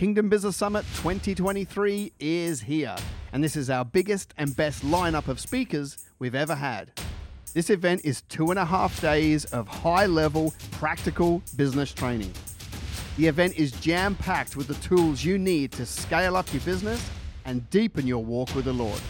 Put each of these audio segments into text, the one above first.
Kingdom Business Summit 2023 is here, and this is our biggest and best lineup of speakers we've ever had. This event is two and a half days of high level, practical business training. The event is jam packed with the tools you need to scale up your business and deepen your walk with the Lord.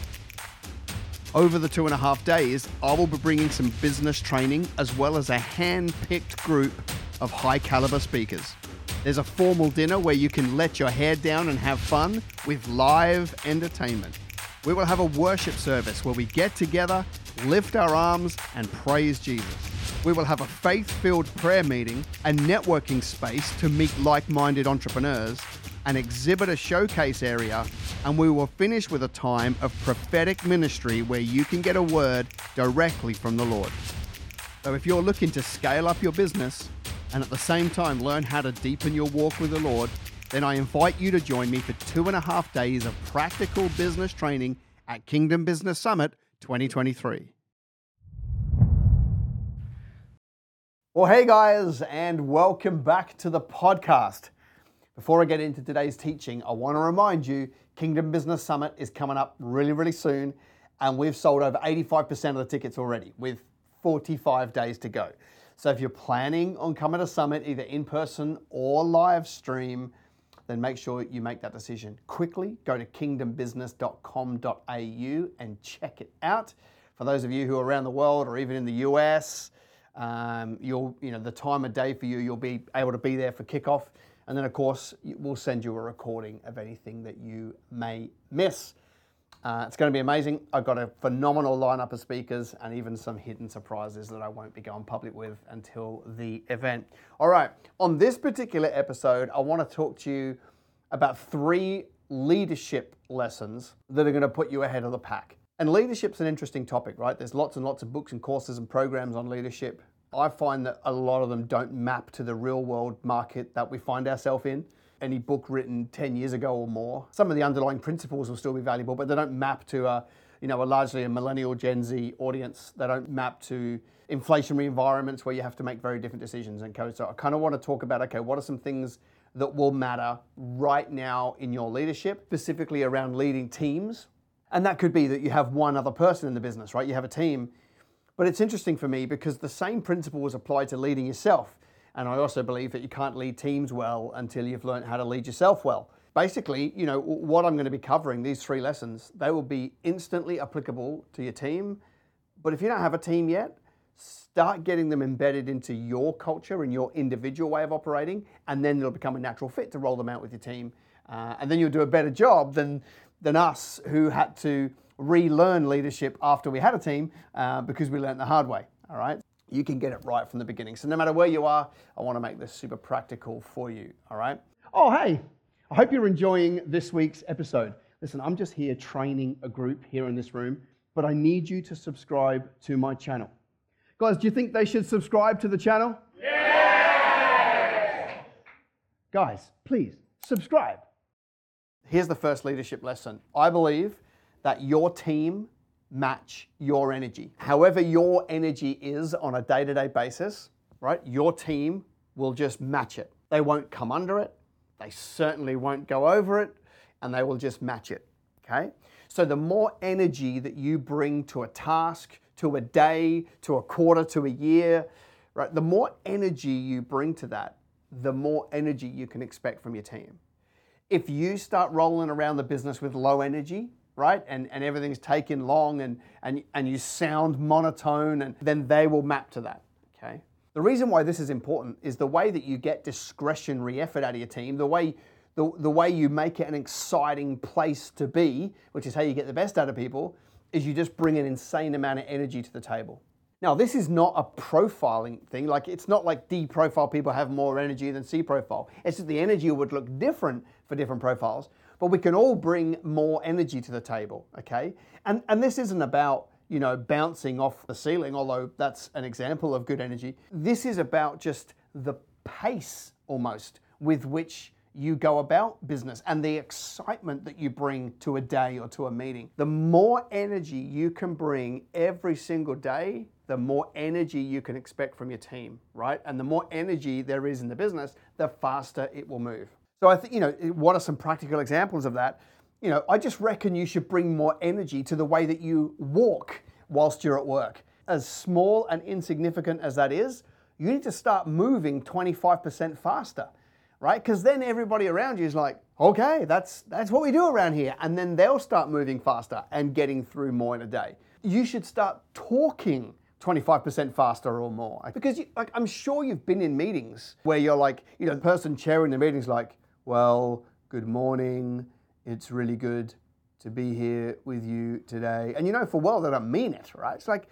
Over the two and a half days, I will be bringing some business training as well as a hand picked group of high caliber speakers. There's a formal dinner where you can let your hair down and have fun with live entertainment. We will have a worship service where we get together, lift our arms, and praise Jesus. We will have a faith filled prayer meeting, a networking space to meet like minded entrepreneurs, an exhibitor showcase area, and we will finish with a time of prophetic ministry where you can get a word directly from the Lord. So if you're looking to scale up your business and at the same time learn how to deepen your walk with the Lord, then I invite you to join me for two and a half days of practical business training at Kingdom Business Summit 2023. Well, hey guys, and welcome back to the podcast. Before I get into today's teaching, I want to remind you Kingdom Business Summit is coming up really, really soon, and we've sold over 85% of the tickets already with 45 days to go. So if you're planning on coming to Summit, either in person or live stream, then make sure you make that decision quickly. Go to kingdombusiness.com.au and check it out. For those of you who are around the world or even in the US, um, you'll, you know, the time of day for you, you'll be able to be there for kickoff. And then, of course, we'll send you a recording of anything that you may miss. Uh, it's going to be amazing. I've got a phenomenal lineup of speakers and even some hidden surprises that I won't be going public with until the event. All right, on this particular episode, I want to talk to you about three leadership lessons that are going to put you ahead of the pack. And leadership's an interesting topic, right? There's lots and lots of books and courses and programs on leadership. I find that a lot of them don't map to the real world market that we find ourselves in. Any book written 10 years ago or more, some of the underlying principles will still be valuable, but they don't map to a, you know, a largely a millennial Gen Z audience. They don't map to inflationary environments where you have to make very different decisions and code. So I kind of want to talk about, okay, what are some things that will matter right now in your leadership, specifically around leading teams? And that could be that you have one other person in the business, right? You have a team but it's interesting for me because the same principle was applied to leading yourself. And I also believe that you can't lead teams well until you've learned how to lead yourself well. Basically, you know, what I'm going to be covering, these three lessons, they will be instantly applicable to your team. But if you don't have a team yet, start getting them embedded into your culture and your individual way of operating, and then it'll become a natural fit to roll them out with your team. Uh, and then you'll do a better job than, than us who had to relearn leadership after we had a team uh, because we learned the hard way. All right. You can get it right from the beginning. So no matter where you are, I want to make this super practical for you. All right. Oh, hey, I hope you're enjoying this week's episode. Listen, I'm just here training a group here in this room, but I need you to subscribe to my channel. Guys, do you think they should subscribe to the channel? Yeah! Guys, please subscribe. Here's the first leadership lesson. I believe that your team match your energy. However, your energy is on a day to day basis, right? Your team will just match it. They won't come under it, they certainly won't go over it, and they will just match it, okay? So, the more energy that you bring to a task, to a day, to a quarter, to a year, right? The more energy you bring to that, the more energy you can expect from your team. If you start rolling around the business with low energy, right? And, and everything's taken long and, and, and you sound monotone, and then they will map to that, okay? The reason why this is important is the way that you get discretionary effort out of your team, the way, the, the way you make it an exciting place to be, which is how you get the best out of people, is you just bring an insane amount of energy to the table. Now, this is not a profiling thing. Like, it's not like D profile people have more energy than C profile. It's that the energy would look different for different profiles but we can all bring more energy to the table, okay? And, and this isn't about, you know, bouncing off the ceiling, although that's an example of good energy. This is about just the pace almost with which you go about business and the excitement that you bring to a day or to a meeting. The more energy you can bring every single day, the more energy you can expect from your team, right? And the more energy there is in the business, the faster it will move. So I think, you know, what are some practical examples of that? You know, I just reckon you should bring more energy to the way that you walk whilst you're at work. As small and insignificant as that is, you need to start moving 25% faster, right? Because then everybody around you is like, okay, that's that's what we do around here. And then they'll start moving faster and getting through more in a day. You should start talking 25% faster or more. Because you, like, I'm sure you've been in meetings where you're like, you know, the person chairing the meeting's like, well, good morning. It's really good to be here with you today. And you know, for well, they don't mean it, right? It's like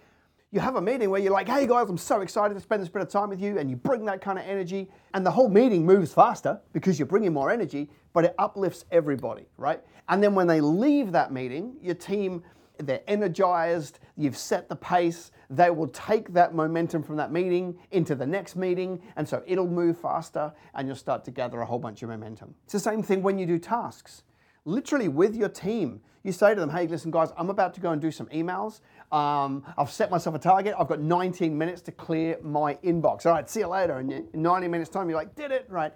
you have a meeting where you're like, hey guys, I'm so excited to spend this bit of time with you, and you bring that kind of energy, and the whole meeting moves faster because you're bringing more energy, but it uplifts everybody, right? And then when they leave that meeting, your team they're energized, you've set the pace, they will take that momentum from that meeting into the next meeting, and so it'll move faster and you'll start to gather a whole bunch of momentum. It's the same thing when you do tasks. Literally, with your team, you say to them, hey, listen, guys, I'm about to go and do some emails. Um, I've set myself a target. I've got 19 minutes to clear my inbox. All right, see you later. And in 90 minutes' time, you're like, did it, right?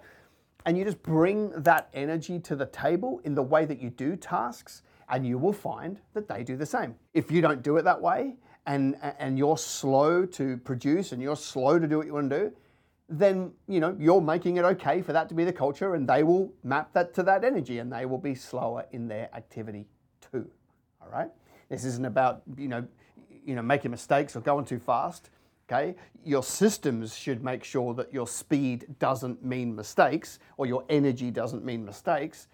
And you just bring that energy to the table in the way that you do tasks and you will find that they do the same. If you don't do it that way and, and you're slow to produce and you're slow to do what you want to do, then you know you're making it okay for that to be the culture and they will map that to that energy and they will be slower in their activity too. All right? This isn't about, you know, you know, making mistakes or going too fast. Okay, your systems should make sure that your speed doesn't mean mistakes or your energy doesn't mean mistakes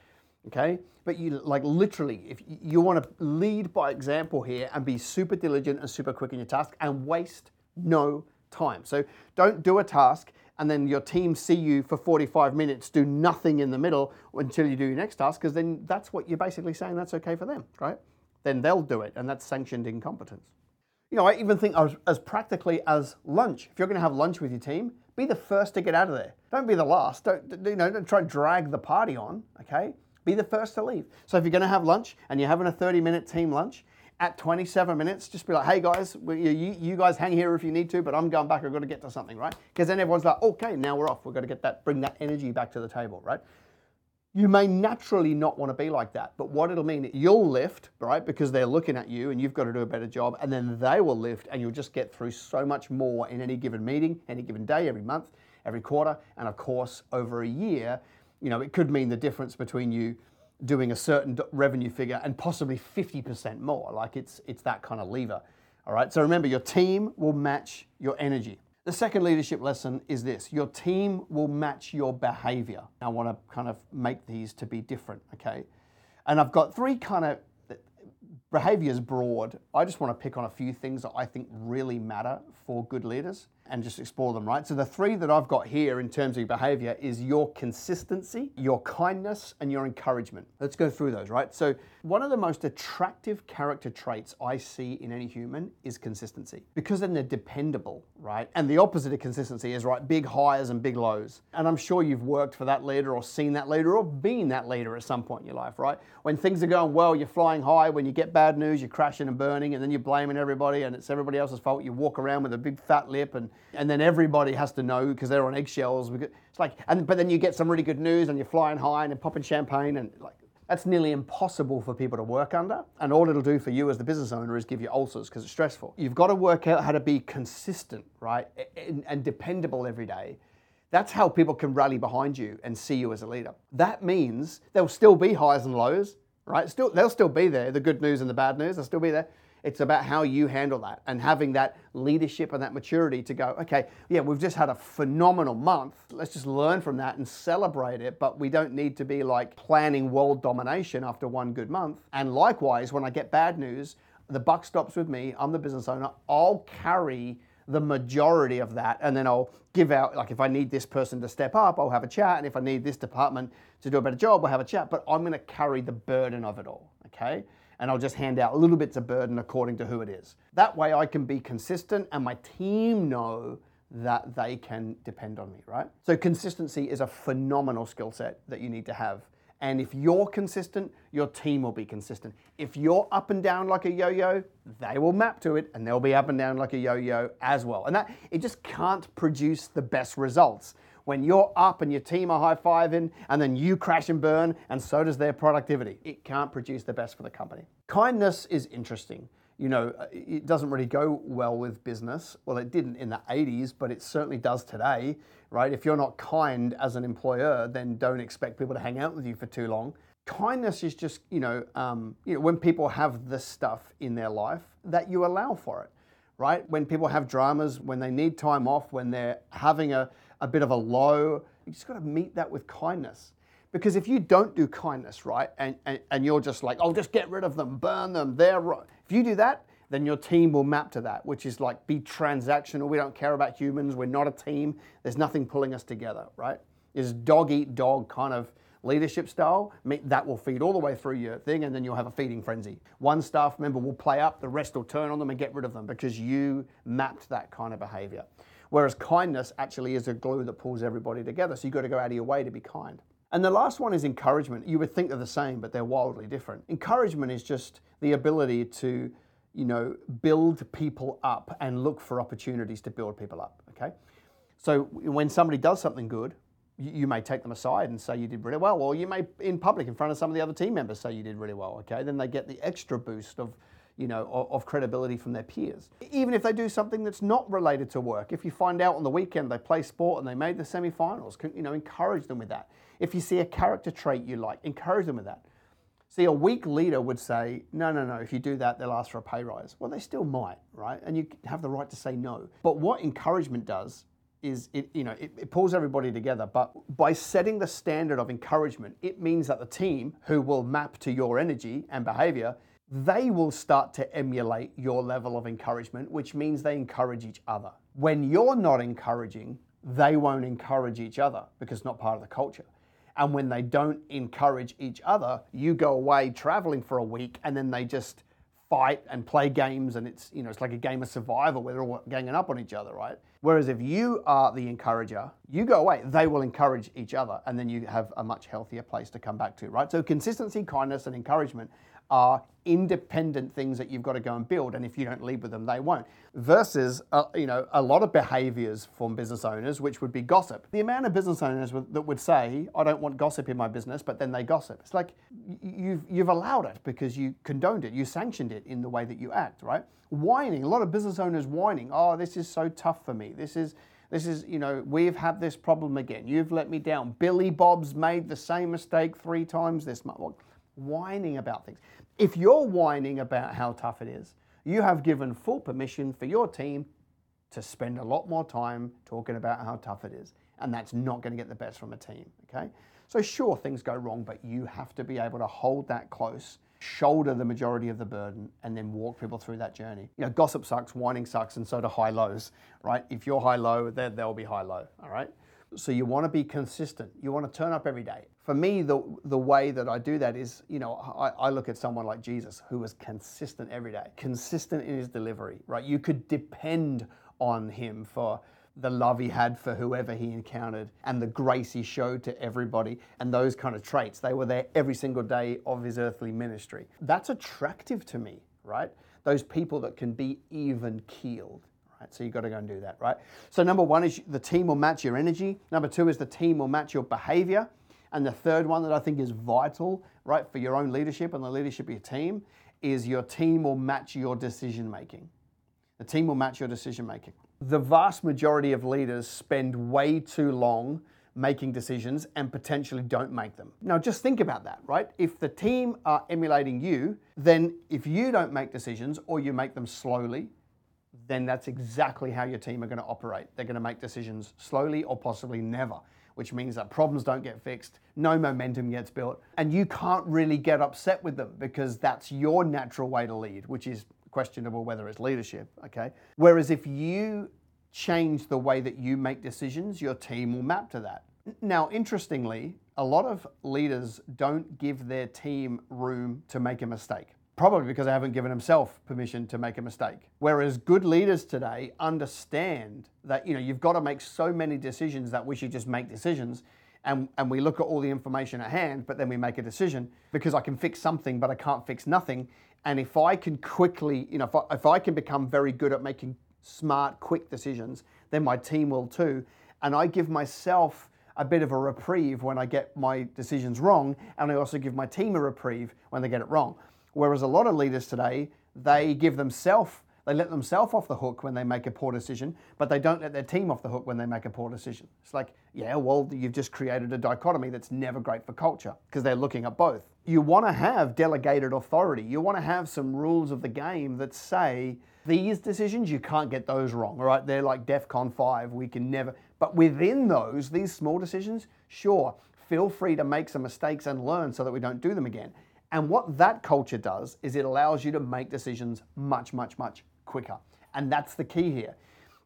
okay? But you like literally, if you want to lead by example here and be super diligent and super quick in your task and waste no time. So don't do a task and then your team see you for 45 minutes do nothing in the middle until you do your next task because then that's what you're basically saying that's okay for them, right? Then they'll do it and that's sanctioned incompetence. You know, I even think as, as practically as lunch. If you're going to have lunch with your team, be the first to get out of there. Don't be the last. Don't you know? Don't try to drag the party on. Okay. Be the first to leave. So if you're going to have lunch and you're having a 30 minute team lunch, at 27 minutes, just be like, hey guys, you, you guys hang here if you need to, but I'm going back, I've got to get to something, right? Because then everyone's like, okay, now we're off. We've got to get that, bring that energy back to the table, right? You may naturally not want to be like that, but what it'll mean, you'll lift, right? Because they're looking at you and you've got to do a better job, and then they will lift, and you'll just get through so much more in any given meeting, any given day, every month, every quarter, and of course, over a year. You know, it could mean the difference between you doing a certain revenue figure and possibly 50% more. Like it's, it's that kind of lever. All right, so remember, your team will match your energy. The second leadership lesson is this your team will match your behavior. I want to kind of make these to be different, okay? And I've got three kind of uh, behaviors broad. I just want to pick on a few things that I think really matter for good leaders and just explore them, right? So the three that I've got here in terms of behavior is your consistency, your kindness, and your encouragement. Let's go through those, right? So one of the most attractive character traits I see in any human is consistency because then they're dependable, right? And the opposite of consistency is right, big highs and big lows. And I'm sure you've worked for that leader or seen that leader or been that leader at some point in your life, right? When things are going well, you're flying high. When you get bad news, you're crashing and burning, and then you're blaming everybody, and it's everybody else's fault. You walk around with a big fat lip and and then everybody has to know because they're on eggshells. It's like, and but then you get some really good news and you're flying high and popping champagne and like that's nearly impossible for people to work under. And all it'll do for you as the business owner is give you ulcers because it's stressful. You've got to work out how to be consistent, right, and, and dependable every day. That's how people can rally behind you and see you as a leader. That means there'll still be highs and lows, right? Still, they'll still be there. The good news and the bad news, they'll still be there. It's about how you handle that and having that leadership and that maturity to go, okay, yeah, we've just had a phenomenal month. Let's just learn from that and celebrate it. But we don't need to be like planning world domination after one good month. And likewise, when I get bad news, the buck stops with me. I'm the business owner. I'll carry the majority of that and then I'll give out like if I need this person to step up, I'll have a chat. And if I need this department to do a better job, we'll have a chat. But I'm gonna carry the burden of it all. Okay and I'll just hand out little bits of burden according to who it is. That way I can be consistent and my team know that they can depend on me, right? So consistency is a phenomenal skill set that you need to have. And if you're consistent, your team will be consistent. If you're up and down like a yo-yo, they will map to it and they'll be up and down like a yo-yo as well. And that it just can't produce the best results when you're up and your team are high fiving and then you crash and burn and so does their productivity. It can't produce the best for the company. Kindness is interesting. You know, uh, it doesn't really go well with business. Well, it didn't in the 80s, but it certainly does today, right? If you're not kind as an employer, then don't expect people to hang out with you for too long kindness is just you know um, you know when people have this stuff in their life that you allow for it right when people have dramas when they need time off when they're having a, a bit of a low you just got to meet that with kindness. Because if you don't do kindness right and, and, and you're just like oh just get rid of them burn them they're right if you do that then your team will map to that which is like be transactional. We don't care about humans. We're not a team. There's nothing pulling us together right? Is dog eat dog kind of leadership style, that will feed all the way through your thing, and then you'll have a feeding frenzy. One staff member will play up, the rest will turn on them and get rid of them because you mapped that kind of behavior. Whereas kindness actually is a glue that pulls everybody together. So you've got to go out of your way to be kind. And the last one is encouragement. You would think they're the same, but they're wildly different. Encouragement is just the ability to, you know, build people up and look for opportunities to build people up. Okay. So when somebody does something good, you may take them aside and say you did really well, or you may in public in front of some of the other team members say you did really well. Okay, then they get the extra boost of you know of, of, credibility from their peers. Even if they do something that's not related to work, if you find out on the weekend they play sport and they made the semi-finals, you know encourage them with that. If you see a character trait you like, encourage them with that. See, a weak leader would say, no, no, no, if you do that, they'll ask for a pay rise. Well, they still might, right? And you have the right to say no. But what encouragement does is it you know it, it, pulls everybody together but by setting the standard of encouragement it means that the team who will map to your energy and behavior they will start to emulate your level of encouragement which means they encourage each other. When you're not encouraging they won't encourage each other because it's not part of the culture. And when they don't encourage each other you go away traveling for a week and then they just fight and play games and it's you know it's like a game of survival. Where they're all ganging up on each other right? Whereas if you are the encourager you go away. They will encourage each other and then you have a much healthier place to come back to right? So consistency kindness and encouragement are independent things that you've got to go and build and if you don't lead with them they won't versus uh, you know a lot of behaviors from business owners which would be gossip the amount of business owners that would say i don't want gossip in my business but then they gossip it's like you've you've allowed it because you condoned it you sanctioned it in the way that you act right whining a lot of business owners whining oh this is so tough for me this is this is, you know, we've had this problem again. You've let me down. Billy Bob's made the same mistake three times this month. Whining about things. If you're whining about how tough it is, you have given full permission for your team to spend a lot more time talking about how tough it is. And that's not going to get the best from a team, okay? So, sure, things go wrong, but you have to be able to hold that close, shoulder the majority of the burden, and then walk people through that journey. You know, gossip sucks, whining sucks, and so do high lows, right? If you're high low, then there'll be high low, all right? So you want to be consistent. You want to turn up every day. For me, the, the way that I do that is, you know, I, I look at someone like Jesus who was consistent every day, consistent in his delivery, right? You could depend on him for the love he had for whoever he encountered and the grace he showed to everybody and those kind of traits. They were there every single day of his earthly ministry. That's attractive to me, right? Those people that can be even keeled. Right? So you've got to go and do that, right? So number one is the team will match your energy. Number two is the team will match your behavior. And the third one that I think is vital, right, for your own leadership and the leadership of your team is your team will match your decision making. The team will match your decision making. The vast majority of leaders spend way too long making decisions and potentially don't make them. Now, just think about that, right? If the team are emulating you, then if you don't make decisions or you make them slowly, then that's exactly how your team are going to operate. They're going to make decisions slowly or possibly never, which means that problems don't get fixed, no momentum gets built, and you can't really get upset with them because that's your natural way to lead, which is questionable whether it's leadership, okay? Whereas if you change the way that you make decisions, your team will map to that. Now, interestingly, a lot of leaders don't give their team room to make a mistake probably because they haven't given himself permission to make a mistake. Whereas good leaders today understand that you know you've got to make so many decisions that we should just make decisions. And, and we look at all the information at hand, but then we make a decision because I can fix something, but I can't fix nothing. And if I can quickly, you know, if I, if I can become very good at making smart, quick decisions, then my team will too. and I give myself a bit of a reprieve when I get my decisions wrong, and I also give my team a reprieve when they get it wrong. Whereas a lot of leaders today, they give themselves they let themselves off the hook when they make a poor decision, but they don't let their team off the hook when they make a poor decision. It's like, yeah, well, you've just created a dichotomy that's never great for culture because they're looking at both. You want to have delegated authority. You want to have some rules of the game that say these decisions, you can't get those wrong, all right? They're like DEFCON 5. We can never, but within those, these small decisions, sure, feel free to make some mistakes and learn so that we don't do them again. And what that culture does is it allows you to make decisions much, much, much quicker. And that's the key here.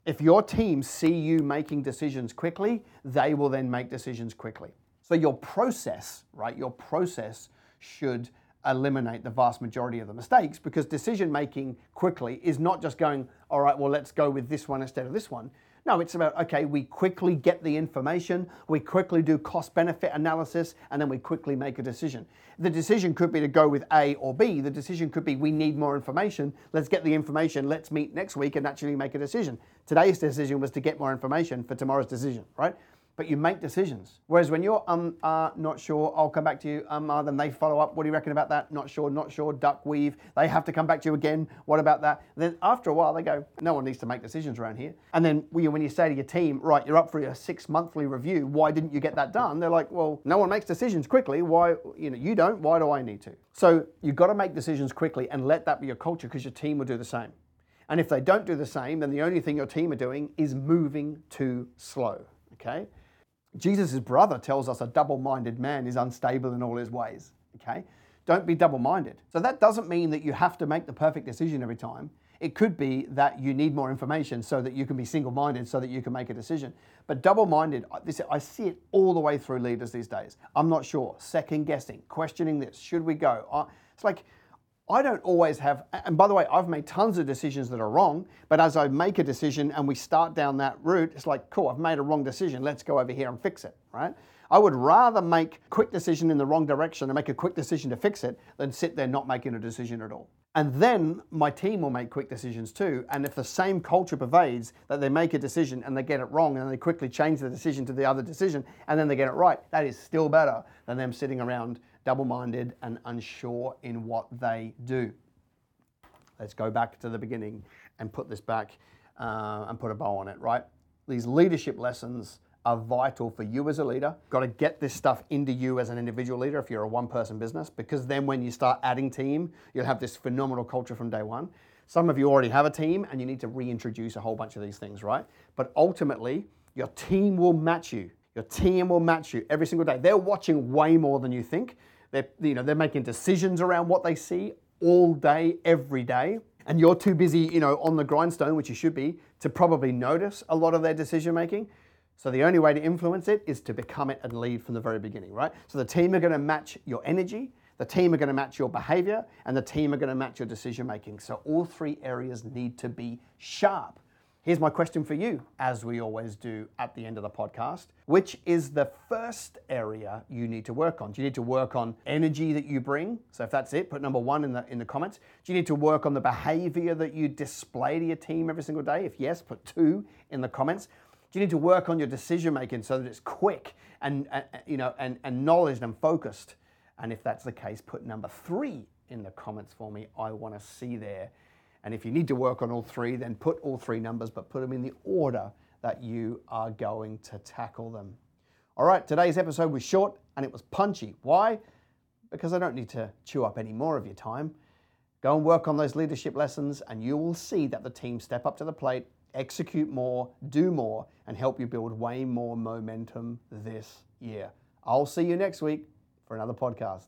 If your team see you making decisions quickly, they will then make decisions quickly. So your process, right, your process should eliminate the vast majority of the mistakes because decision making quickly is not just going, all right, well, let's go with this one instead of this one. No, it's about, okay, we quickly get the information, we quickly do cost benefit analysis, and then we quickly make a decision. The decision could be to go with A or B. The decision could be we need more information, let's get the information, let's meet next week and actually make a decision. Today's decision was to get more information for tomorrow's decision, right? But you make decisions. Whereas when you're um, uh, not sure, I'll come back to you, um, uh, then they follow up. What do you reckon about that? Not sure, not sure, duck weave. They have to come back to you again. What about that? Then after a while, they go, no one needs to make decisions around here. And then when you say to your team, right, you're up for your six monthly review, why didn't you get that done? They're like, well, no one makes decisions quickly. Why, you know, you don't, why do I need to? So you've got to make decisions quickly and let that be your culture because your team will do the same. And if they don't do the same, then the only thing your team are doing is moving too slow. Okay? Jesus' brother tells us a double minded man is unstable in all his ways. Okay? Don't be double minded. So that doesn't mean that you have to make the perfect decision every time. It could be that you need more information so that you can be single minded so that you can make a decision. But double minded, I see it all the way through leaders these days. I'm not sure, second guessing, questioning this, should we go? Uh, it's like, I don't always have, and by the way, I've made tons of decisions that are wrong, but as I make a decision and we start down that route, it's like, cool, I've made a wrong decision, let's go over here and fix it, right? I would rather make a quick decision in the wrong direction and make a quick decision to fix it than sit there not making a decision at all. And then my team will make quick decisions too. And if the same culture pervades that they make a decision and they get it wrong and they quickly change the decision to the other decision and then they get it right, that is still better than them sitting around double minded, and unsure in what they do. Let's go back to the beginning and put this back uh, and put a bow on it, right? These leadership lessons are vital for you as a leader. Got to get this stuff into you as an individual leader if you're a one person business, because then when you start adding team, you'll have this phenomenal culture from day one. Some of you already have a team and you need to reintroduce a whole bunch of these things, right? But ultimately, your team will match you. Your team will match you every single day. They're watching way more than you think. They're, you know, they're making decisions around what they see all day, every day. And you're too busy, you know, on the grindstone, which you should be, to probably notice a lot of their decision making. So the only way to influence it is to become it and lead from the very beginning, right? So the team are going to match your energy, the team are going to match your behavior, and the team are going to match your decision making. So all three areas need to be sharp. Here's my question for you, as we always do at the end of the podcast. Which is the first area you need to work on? Do you need to work on energy that you bring? So if that's it, put number one in the in the comments. Do you need to work on the behavior that you display to your team every single day? If yes, put two in the comments. Do you need to work on your decision making so that it's quick and, and you know and, and knowledge and focused? And if that's the case, put number three in the comments for me. I want to see there and if you need to work on all three, then put all three numbers, but put them in the order that you are going to tackle them. All right, today's episode was short and it was punchy. Why? Because I don't need to chew up any more of your time. Go and work on those leadership lessons, and you will see that the team step up to the plate, execute more, do more, and help you build way more momentum this year. I'll see you next week for another podcast.